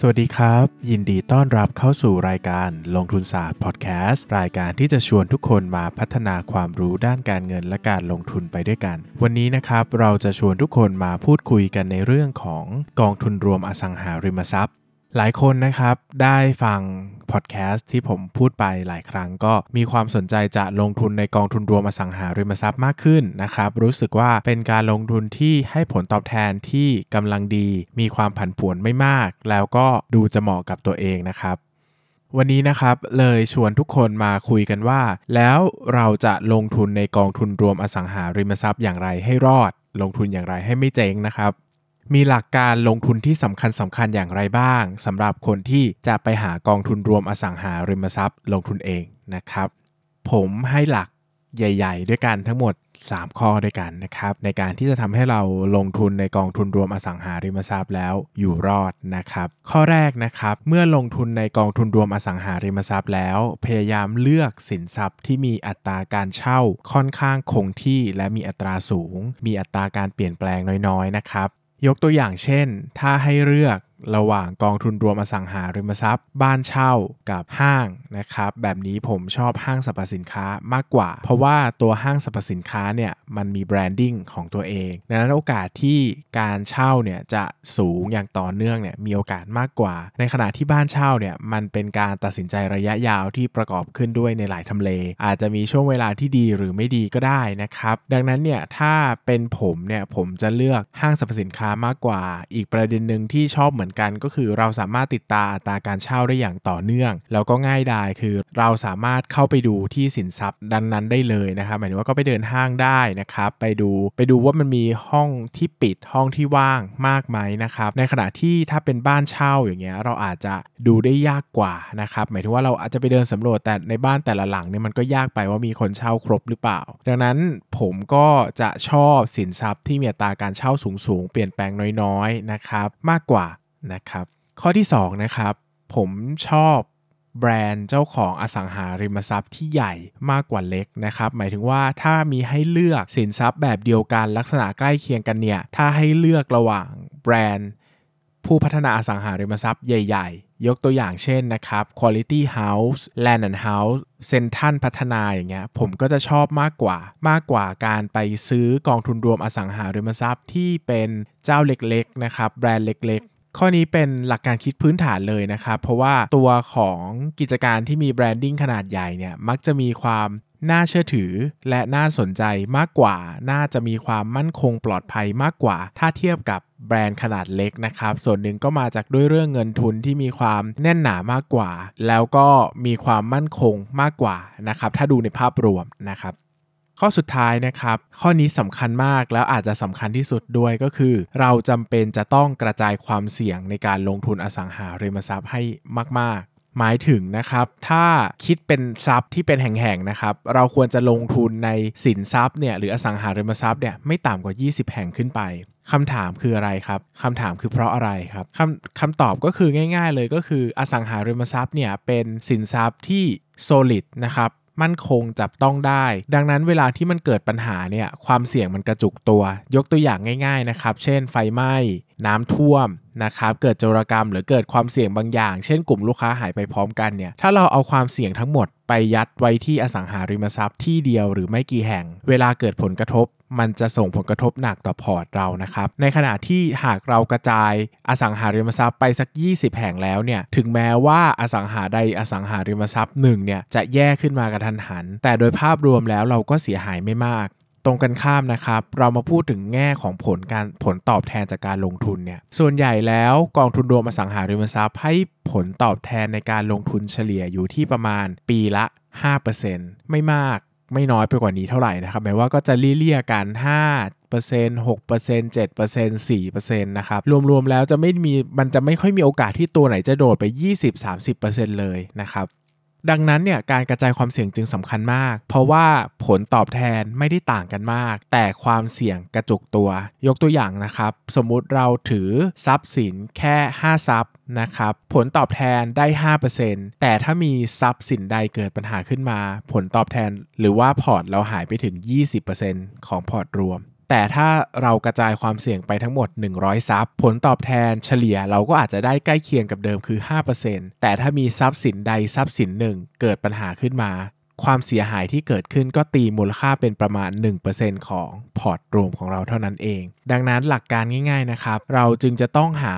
สวัสดีครับ ยินดีต้อนรับเข้าสู่รายการลงทุนศาสตร์พอดแคสต์รายการที่จะชวนทุกคนมาพัฒนาความรู้ด้านการเงินและการลงทุนไปด้วยกัน วันนี้นะครับเราจะชวนทุกคนมาพูดคุยกันในเรื่องของกองทุนรวมอสังหาริมทรัพย์ หลายคนนะครับได้ฟังพอดแคสต์ที่ผมพูดไปหลายครั้งก็มีความสนใจจะลงทุนในกองทุนรวมอสังหาริมทรัพย์มากขึ้นนะครับ รู้สึกว่าเป็นการลงทุนที่ให้ผลตอบแทนที่กำลังดี มีความผันผวนไม่มาก แล้วก็ดูจะเหมาะกับตัวเองนะครับวันนี้นะครับเลยชวนทุกคนมาคุยกันว่า แล้วเราจะลงทุนในกองทุนรวมอสังหาริมทรัพย์อย่างไรให้รอด ลงทุนอย่างไรให้ไม่เจ๊งนะครับ มีหลักการลงทุนที่สำคัญสำคัญอย่างไรบ้างสำหรับคนที่จะไปหากองทุนรวมอสังหาริมทรัพย์ ลงทุนเองนะครับ ผมให้หลักใหญ่ ๆ ด้วยกันทั้งหมด 3 ข้อด้วยกันนะครับ ในการที่จะทำให้เราลงทุนในกองทุนรวมอสังหาริมทรัพย์แล้วอยู่รอดนะครับ ข้อแรกนะครับ เมื่อลงทุนในกองทุนรวมอสังหาริมทรัพย์แล้ว พยายามเลือกสินทรัพย์ที่มีอัตราการเช่าค่อนข้างคงที่และมีอัตราสูง มีอัตราการเปลี่ยนแปลงน้อยๆนะครับ ยกตัวอย่างเช่น ถ้าให้เลือก ระหว่างกองทุนรวมอสังหาริมทรัพย์ บ้านเช่ากับห้างนะครับแบบนี้ผมชอบห้างสรรพสินค้ามากกว่า เพราะว่าตัวห้างสรรพสินค้าเนี่ยมันมีแบรนดิ้งของตัวเองดังนั้นโอกาสที่การเช่าเนี่ยจะสูงอย่างต่อเนื่องเนี่ยมีโอกาสมากกว่า ในขณะที่บ้านเช่าเนี่ยมันเป็นการตัดสินใจระยะยาวที่ประกอบขึ้นด้วยในหลายทำเล อาจจะมีช่วงเวลาที่ดีหรือไม่ดีก็ได้นะครับดังนั้นเนี่ยถ้าเป็นผมเนี่ยผมจะเลือกห้างสรรพสินค้ามากกว่า อีกประเด็นหนึ่งที่ชอบเหมือนกันก็คือเราสามารถติดตาอัตราการเช่าได้อย่างต่อเนื่อง แล้วก็ง่ายดายคือเราสามารถเข้าไปดูที่สินทรัพย์ดังนั้นได้เลยนะครับหมายถึงว่าก็ไปเดินห้างได้นะครับไปดูไปดูว่ามันมีห้องที่ปิดห้องที่ว่างมากไหมนะครับในขณะที่ถ้าเป็นบ้านเช่าอย่างเงี้ยเราอาจจะดูได้ยากกว่านะครับหมายถึงว่าเราอาจจะไปเดินสำรวจแต่ในบ้านแต่ละหลังเนี่ยมันก็ยากไปว่ามีคนเช่าครบหรือเปล่า ดังนั้นผมก็จะชอบสินทรัพย์ที่มีอัตราการเช่าสูงๆ เปลี่ยนแปลงน้อยๆนะครับมากกว่า นะครับ ข้อที่2นะครับผมชอบแบรนด์เจ้าของอสังหาริมทรัพย์ที่ใหญ่มากกว่าเล็กนะครับ หมายถึงว่าถ้ามีให้เลือกสินทรัพย์แบบเดียวกันลักษณะใกล้เคียงกันเนี่ย ถ้าให้เลือกระหว่างแบรนด์ ผู้พัฒนาอสังหาริมทรัพย์ใหญ่ ๆ ยกตัวอย่างเช่นนะครับ Quality House Land and House เซนทันพัฒนาอย่างเงี้ยผมก็จะชอบมากกว่ามากกว่าการไปซื้อกองทุนรวมอสังหาริมทรัพย์ที่เป็นเจ้าเล็กๆนะครับแบรนด์เล็ก ๆ ข้อนี้เป็นหลักการคิดพื้นฐานเลยนะครับ เพราะว่าตัวของกิจการที่มีแบรนดิ้งขนาดใหญ่เนี่ยมักจะมีความน่าเชื่อถือและน่าสนใจมากกว่า น่าจะมีความมั่นคงปลอดภัยมากกว่า ถ้าเทียบกับแบรนด์ขนาดเล็กนะครับ ส่วนหนึ่งก็มาจากด้วยเรื่องเงินทุนที่มีความแน่นหนามากกว่า แล้วก็มีความมั่นคงมากกว่านะครับ ถ้าดูในภาพรวมนะครับ ข้อสุดท้ายนะครับ ข้อนี้สำคัญมากแล้วอาจจะสำคัญที่สุดด้วยก็คือ เราจำเป็นจะต้องกระจายความเสี่ยงในการลงทุนอสังหาริมทรัพย์ให้มาก ๆหมายถึงนะครับถ้าคิดเป็นทรัพย์ที่เป็นแห่งๆนะครับเราควรจะลงทุนในสินทรัพย์เนี่ยหรืออสังหาริมทรัพย์เนี่ยไม่ต่ำกว่า 20 แห่งขึ้นไปคำถามคืออะไรครับคำถามคือเพราะอะไรครับคำคำตอบก็คือง่าย ๆ เลยก็คืออสังหาริมทรัพย์เนี่ยเป็นสินทรัพย์ที่ solid นะครับ มั่นคงจับต้องได้ ดังนั้นเวลาที่มันเกิดปัญหาเนี่ยความเสี่ยงมันกระจุกตัว ยกตัวอย่างง่าย ๆนะครับ เช่นไฟไหม้น้ำท่วมนะครับเกิดโจรกรรมหรือเกิดความเสี่ยงบางอย่าง เช่นกลุ่มลูกค้าหายไปพร้อมกันเนี่ยถ้าเราเอาความเสี่ยงทั้งหมดไปยัดไว้ที่อสังหาริมทรัพย์ที่เดียวหรือไม่กี่แห่ง เวลาเกิดผลกระทบ มันจะส่งผลกระทบหนักต่อพอร์ตเรานะครับ ในขณะที่หากเรากระจายอสังหาริมทรัพย์ไปสัก 20 แห่งแล้วเนี่ย ถึงแม้ว่าอสังหาใดอสังหาริมทรัพย์หนึ่งเนี่ยจะแย่ขึ้นมากระทันหัน แต่โดยภาพรวมแล้วเราก็เสียหายไม่มาก ตรงกันข้ามนะครับ เรามาพูดถึงแง่ของผลการผลตอบแทนจากการลงทุนเนี่ย ส่วนใหญ่แล้วกองทุนรวมอสังหาริมทรัพย์ให้ผลตอบแทนในการลงทุนเฉลี่ยอยู่ที่ประมาณปีละ5%ไม่มาก ไม่น้อยไปกว่านี้เท่าไหร่นะครับหมายว่าก็จะเลี่ยๆกัน5% 6% 7% 4%นะครับรวมๆแล้วจะไม่มีมันจะไม่ค่อยมีโอกาสที่ตัวไหนจะโดดไป 20-30%เลยนะครับ ดังนั้นเนี่ยการกระจายความเสี่ยงจึงสำคัญมาก เพราะว่าผลตอบแทนไม่ได้ต่างกันมาก แต่ความเสี่ยงกระจุกตัว ยกตัวอย่างนะครับ สมมุติเราถือทรัพย์สินแค่ 5 ทรัพย์นะครับผลตอบแทนได้ 5%แต่ถ้ามีทรัพย์สินใดเกิดปัญหาขึ้นมา ผลตอบแทนหรือว่าพอร์ตเราหายไปถึง 20%ของพอร์ตรวม แต่ถ้าเรากระจายความเสี่ยงไปทั้งหมด 100ทรัพย์ผลตอบแทนเฉลี่ยเราก็อาจจะได้ใกล้เคียงกับเดิมคือ 5%แต่ถ้ามีทรัพย์สินใดทรัพย์สินหนึ่งเกิดปัญหาขึ้นมา ความเสียหายที่เกิดขึ้นก็ตีมูลค่าเป็นประมาณ 1%ของพอร์ตรวมของเราเท่านั้นเอง ดังนั้นหลักการง่าย ๆนะครับ เราจึงจะต้องหา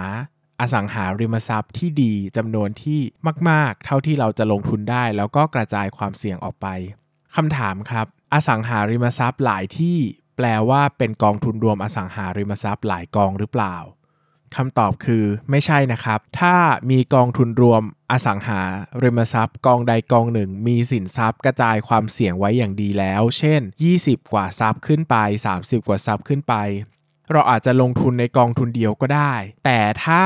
อสังหาริมทรัพย์ที่ดีจำนวนที่มาก ๆ เท่าที่เราจะลงทุนได้ แล้วก็กระจายความเสี่ยงออกไปคำถามครับ อสังหาริมทรัพย์หลายที่ แปลว่าเป็นกองทุนรวมอสังหาริมทรัพย์หลายกองหรือเปล่าคำตอบคือไม่ใช่นะครับ ถ้ามีกองทุนรวมอสังหาริมทรัพย์ กองใดกองหนึ่ง มีสินทรัพย์กระจายความเสี่ยงไว้อย่างดีแล้ว เช่น 20 กว่าทรัพย์ขึ้นไป 30 กว่าทรัพย์ขึ้นไป เราอาจจะลงทุนในกองทุนเดียวก็ได้ แต่ถ้า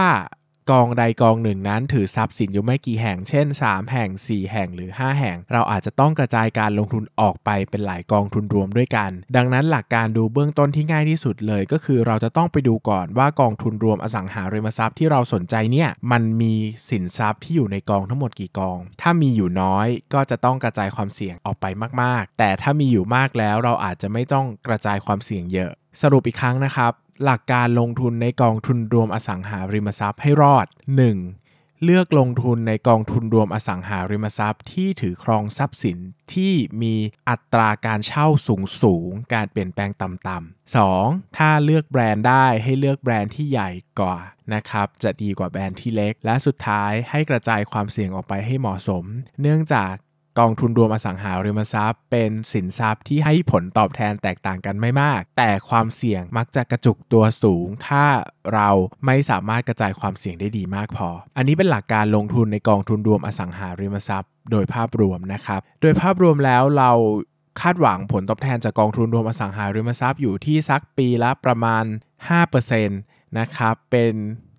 กองใดกองหนึ่งนั้นถือทรัพย์สินอยู่ไม่กี่แห่ง เช่น 3 แห่ง 4 แห่งหรือ 5 แห่ง เราอาจจะต้องกระจายการลงทุนออกไปเป็นหลายกองทุนรวมด้วยกัน ดังนั้นหลักการดูเบื้องต้นที่ง่ายที่สุดเลย ก็คือเราจะต้องไปดูก่อนว่ากองทุนรวมอสังหาริมทรัพย์ที่เราสนใจเนี่ยมันมีสินทรัพย์ที่อยู่ในกองทั้งหมดกี่กอง ถ้ามีอยู่น้อยก็จะต้องกระจายความเสี่ยงออกไปมาก ๆ แต่ถ้ามีอยู่มากแล้วเราอาจจะไม่ต้องกระจายความเสี่ยงเยอะสรุปอีกครั้งนะครับ หลักการลงทุนในกองทุนรวมอสังหาริมทรัพย์ให้รอด 1. เลือกลงทุนในกองทุนรวมอสังหาริมทรัพย์ที่ถือครองทรัพย์สินที่มีอัตราการเช่าสูงสูง การเปลี่ยนแปลงต่ำๆ 2. ถ้าเลือกแบรนด์ได้ให้เลือกแบรนด์ที่ใหญ่กว่านะครับจะดีกว่าแบรนด์ที่เล็ก และสุดท้ายให้กระจายความเสี่ยงออกไปให้เหมาะสม เนื่องจาก กองทุนรวมอสังหาริมทรัพย์ เป็นสินทรัพย์ที่ให้ผลตอบแทนแตกต่างกันไม่มาก แต่ความเสี่ยงมักจะกระจุกตัวสูง ถ้าเราไม่สามารถกระจายความเสี่ยงได้ดีมากพอ อันนี้เป็นหลักการลงทุนในกองทุนรวมอสังหาริมทรัพย์ โดยภาพรวมนะครับ โดยภาพรวมแล้วเราคาดหวังผลตอบแทนจากกองทุนรวมอสังหาริมทรัพย์อยู่ที่สักปีละประมาณ 5%นะครับเป็น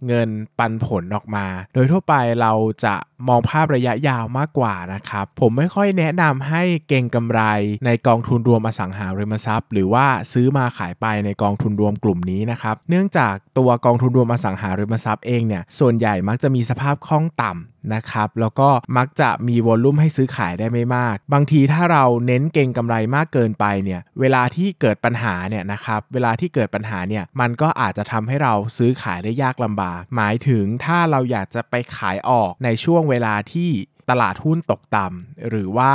เงินปันผลออกมา โดยทั่วไปเราจะ มองภาพระยะยาวมากกว่านะครับผมไม่ค่อยแนะนำให้เก่งกำไรในกองทุนรวมอสังหาริมทรัพย์ หรือว่าซื้อมาขายไปในกองทุนรวมกลุ่มนี้นะครับเนื่องจากตัวกองทุนรวมอสังหาริมทรัพย์เองเนี่ยส่วนใหญ่มักจะมีสภาพคล่องต่ำนะครับแล้วก็มักจะมีวอลลุ่มให้ซื้อขายได้ไม่มาก บางทีถ้าเราเน้นเก่งกำไรมากเกินไปเนี่ยเวลาที่เกิดปัญหาเนี่ยนะครับเวลาที่เกิดปัญหาเนี่ยมันก็อาจจะทำให้เราซื้อขายได้ยากลำบาก หมายถึงถ้าเราอยากจะไปขายออกในช่วงเวลาที่ ตลาดหุ้นตกต่ำหรือว่า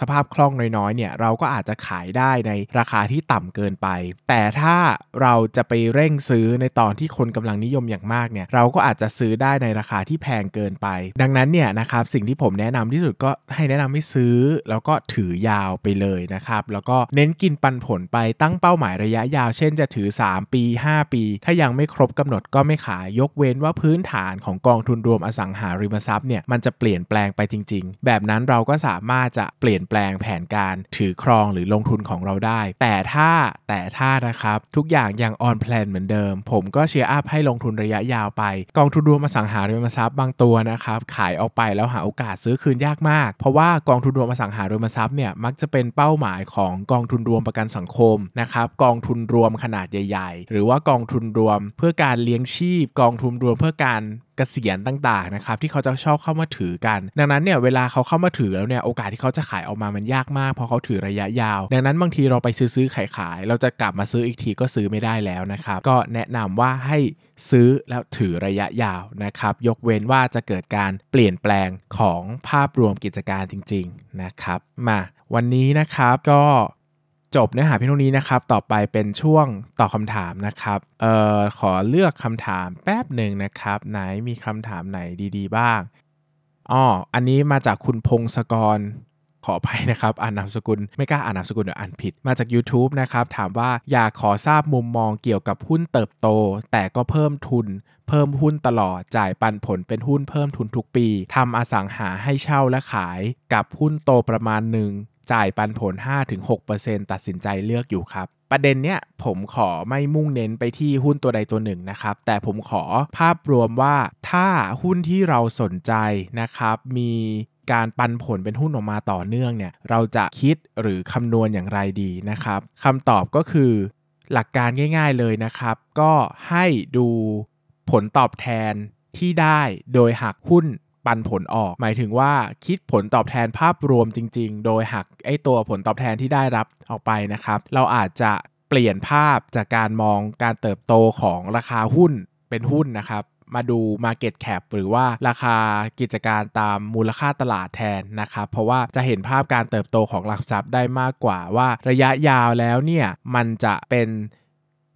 สภาพคล่องน้อยๆเนี่ยเราก็อาจจะขายได้ในราคาที่ต่ำเกินไป แต่ถ้าเราจะไปเร่งซื้อในตอนที่คนกำลังนิยมอย่างมากเนี่ยเราก็อาจจะซื้อได้ในราคาที่แพงเกินไป ดังนั้นเนี่ยนะครับสิ่งที่ผมแนะนำที่สุดก็ให้แนะนำให้ซื้อ แล้วก็ถือยาวไปเลยนะครับแล้วก็เน้นกินปันผลไปตั้งเป้าหมายระยะยาว เช่นจะถือ 3 ปี 5 ปี ถ้ายังไม่ครบกำหนดก็ไม่ขายยกเว้นว่าพื้นฐานของกองทุนรวมอสังหาริมทรัพย์เนี่ยมันจะเปลี่ยนแปลงไปจริง ๆ แบบนั้นเราก็สามารถจะเปลี่ยนแปลงแผนการถือครองหรือลงทุนของเราได้ แต่ถ้าแต่ถ้านะครับ ทุกอย่างยัง on plan เหมือนเดิม ผมก็ cheer up ให้ลงทุนระยะยาวไป กองทุนรวมอสังหาริมทรัพย์บางตัวนะครับ ขายออกไปแล้วหาโอกาสซื้อคืนยากมาก เพราะว่ากองทุนรวมอสังหาริมทรัพย์เนี่ยมักจะเป็นเป้าหมายของกองทุนรวมประกันสังคมนะครับกองทุนรวมขนาดใหญ่ ๆ หรือว่ากองทุนรวมเพื่อการเลี้ยงชีพ กองทุนรวมเพื่อการกษียณต่างๆนะครับที่เขาจะชอบเข้ามาถือกัน ดังนั้นเนี่ยเวลาเขาเข้ามาถือแล้วเนี่ยโอกาสที่เขาจะขายออกมามันยากมากเพราะเขาถือระยะยาว ดังนั้นบางทีเราไปซื้อๆขายๆเราจะกลับมาซื้ออีกทีก็ซื้อไม่ได้แล้วนะครับก็แนะนำว่าให้ซื้อแล้วถือระยะยาวนะครับยกเว้นว่าจะเกิดการเปลี่ยนแปลงของภาพรวมกิจการจริง ๆนะครับ มาวันนี้นะครับก็ จบเนื้อหาเพียงเท่านี้นะครับ ต่อไปเป็นช่วงตอบคำถามนะครับ เอ่อ ขอเลือกคำถามแป๊บหนึ่งนะครับ ไหนมีคำถามไหนดีๆบ้าง อ๋อ อันนี้มาจากคุณพงศกร ขออภัยนะครับ อ่านนามสกุล ไม่กล้าอ่านนามสกุลเดี๋ยวอ่านผิด มาจาก YouTube นะครับ ถามว่าอยากขอทราบมุมมองเกี่ยวกับหุ้นเติบโต แต่ก็เพิ่มทุน เพิ่มหุ้นตลอด จ่ายปันผลเป็นหุ้นเพิ่มทุนทุกปี ทำอสังหาให้เช่าและขาย กับหุ้นโตประมาณหนึ่ง จ่ายปันผล 5-6%ตัดสินใจเลือกอยู่ครับ ประเด็นเนี้ยผมขอไม่มุ่งเน้นไปที่หุ้นตัวใดตัวหนึ่งนะครับ แต่ผมขอภาพรวมว่าถ้าหุ้นที่เราสนใจนะครับ มีการปันผลเป็นหุ้นออกมาต่อเนื่องเนี่ยเราจะคิดหรือคำนวณอย่างไรดีนะครับคำตอบก็คือหลักการง่าย ๆเลยนะครับ ก็ให้ดูผลตอบแทนที่ได้โดยหักหุ้น ปันผลออก หมายถึงว่าคิดผลตอบแทนภาพรวมจริง ๆ โดยหักไอตัวผลตอบแทนที่ได้รับออกไปนะครับ เราอาจจะเปลี่ยนภาพจากการมองการเติบโตของราคาหุ้นเป็นหุ้นนะครับมาดู Market Cap หรือว่าราคากิจการตามมูลค่าตลาดแทนนะครับ เพราะว่าจะเห็นภาพการเติบโตของหลักทรัพย์ได้มากกว่าว่าระยะยาวแล้วเนี่ย มันจะเป็น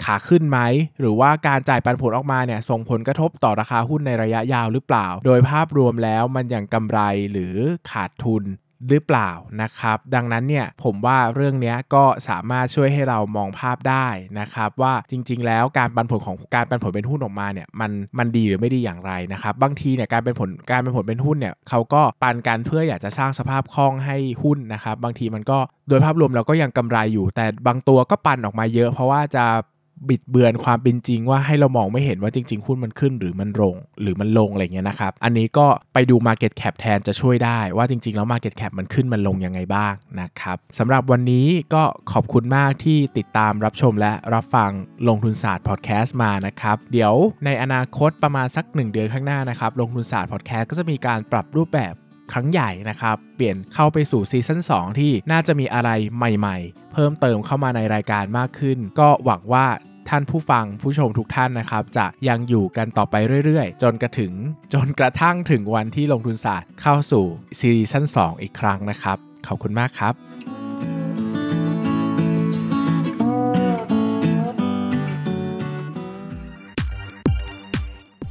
ขาขึ้นไหม หรือว่าการจ่ายปันผลออกมาเนี่ยส่งผลกระทบต่อราคาหุ้นในระยะยาวหรือเปล่า โดยภาพรวมแล้วมันยังกำไรหรือขาดทุนหรือเปล่านะครับ ดังนั้นเนี่ยผมว่าเรื่องนี้ก็สามารถช่วยให้เรามองภาพได้นะครับ ว่าจริง ๆ แล้วการปันผลของการปันผลเป็นหุ้นออกมาเนี่ยมันมันดีหรือไม่ดีอย่างไรนะครับ บางทีเนี่ยการเป็นผลการเป็นผลเป็นหุ้นเนี่ยเขาก็ปันกันเพื่ออยากจะสร้างสภาพคล่องให้หุ้นนะครับ บางทีมันก็โดยภาพรวมเราก็ยังกำไรอยู่ แต่บางตัวก็ปันออกมาเยอะ เพราะว่าจะ บิดเบือนความเป็นจริงว่าให้เรามองไม่เห็นว่าจริงๆหุ้นมันขึ้นหรือมันลงหรือมันลงอะไรเงี้ยนะครับ อันนี้ก็ไปดู Market Cap แทนจะช่วยได้ว่าจริงๆ แล้ว Market Cap มันขึ้นมันลงยังไงบ้างนะครับสำหรับวันนี้ก็ขอบคุณมากที่ติดตามรับชมและรับฟังลงทุนศาสตร์พอดแคสต์มานะครับเดี๋ยวในอนาคตประมาณสัก 1 เดือนข้างหน้านะครับลงทุนศาสตร์พอดแคสต์ก็จะมีการปรับรูปแบบ ครั้งใหญ่นะครับ เปลี่ยนเข้าไปสู่ซีซั่น2 ที่น่าจะมีอะไรใหม่ๆ เพิ่มเติมเข้ามาในรายการมากขึ้น ก็หวังว่าท่านผู้ฟังผู้ชมทุกท่านนะครับ จะยังอยู่กันต่อไปเรื่อยๆ จนกระถึงจนกระทั่งถึงวันที่ลงทุนศาสตร์เข้าสู่ซีซั่น2 อีกครั้งนะครับ ขอบคุณมากครับ